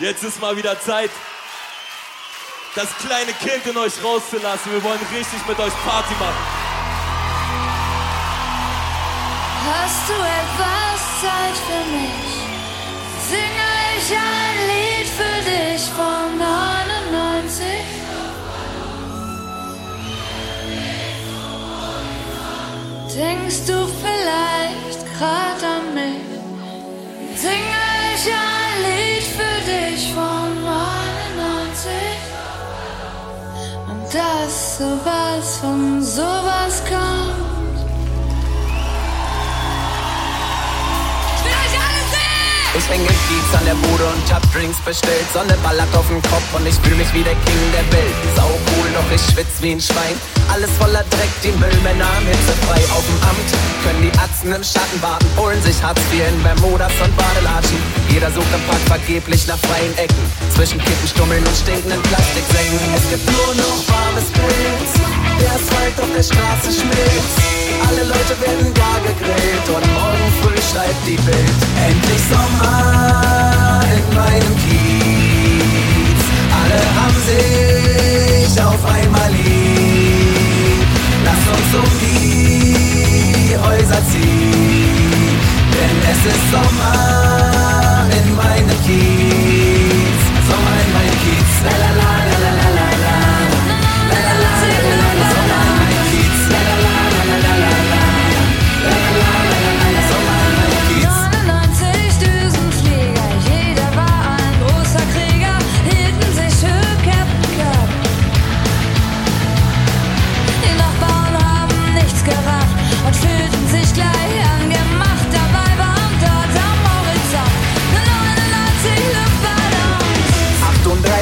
Jetzt ist mal wieder Zeit, das kleine Kind in euch rauszulassen. Wir wollen richtig mit euch Party machen. Hast du etwas Zeit für mich? Singe ich ein Lied für dich von 99? Denkst du vielleicht dass sowas von sowas kommt. Ich häng im Kiez an der Bude und hab Drinks bestellt. Sonne ballert auf den Kopf und ich fühl mich wie der King der Welt. Sau cool, doch ich schwitz wie ein Schwein. Alles voller Dreck, die Müllmänner am Hitzefrei. Auf dem Amt können die Atzen im Schatten warten. Holen sich Hartz IV in Bermudas und Badelatschen. Jeder sucht im Park vergeblich nach freien Ecken. Zwischen Kippenstummeln und stinkenden Plastiksäcken. Es gibt nur noch warmes Pilz. Der Asphalt auf der Straße schmilzt.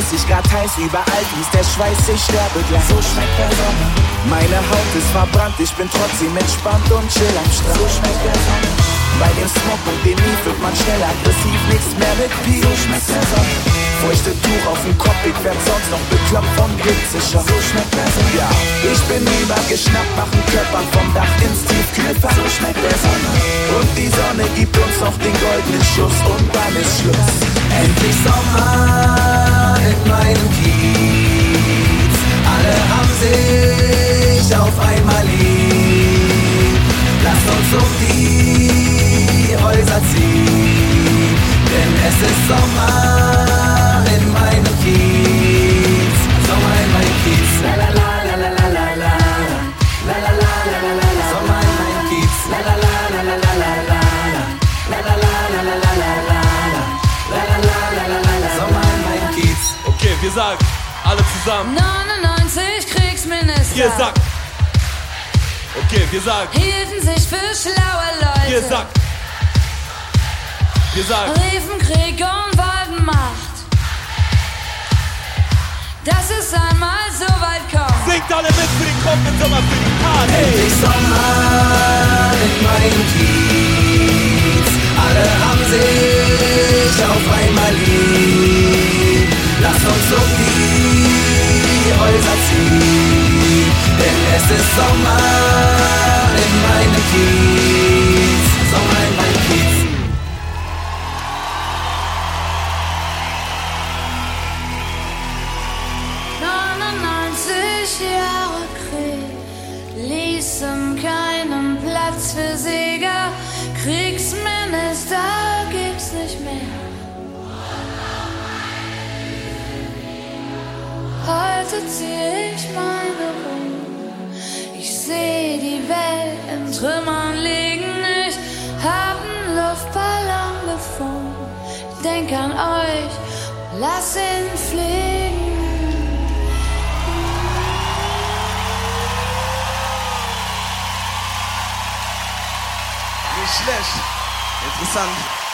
30 Grad heiß, überall fließt der Schweiß, ich sterbe gleich. So schmeckt der Sommer. Meine Haut ist verbrannt, ich bin trotzdem entspannt und chill am Strand. So schmeckt der Sommer. Bei dem Smog und dem Mief wird man schnell aggressiv, nichts mehr mit Pief. So schmeckt der Sommer. Feuchte Tuch auf dem Kopf, ich werd sonst noch bekloppt vom Blitzeschock. So schmeckt der Sommer. Ja, ich bin übergeschnappt, machen Körper vom Dach ins Tiefkühlfach. So schmeckt der Sommer. Und die Sonne gibt uns noch den goldenen Schuss und dann ist Schluss. Endlich Sommer in meinem Sagen alle zusammen. 99 Kriegsminister Ihr sagt. Okay, wir sagen. hielten sich für schlaue Leute. Ihr sagt. Wir sagen. riefen Krieg und wollten Macht. Dass es einmal so weit kommt. Singt alle mit für den kommenden Sommer für die Party. Endlich Sommer in meinem Kiez. Sommer in meinem Kiez. Sommer in meinem Kiez. Jahre Krieg ließen keinen Platz für Sieger. Kriegsminister gibt's nicht mehr. Heute zieh Trümmern liegen. Ich hab Luftballon gefunden. Denk an euch, lass ihn fliegen. Nicht schlecht. Interessant.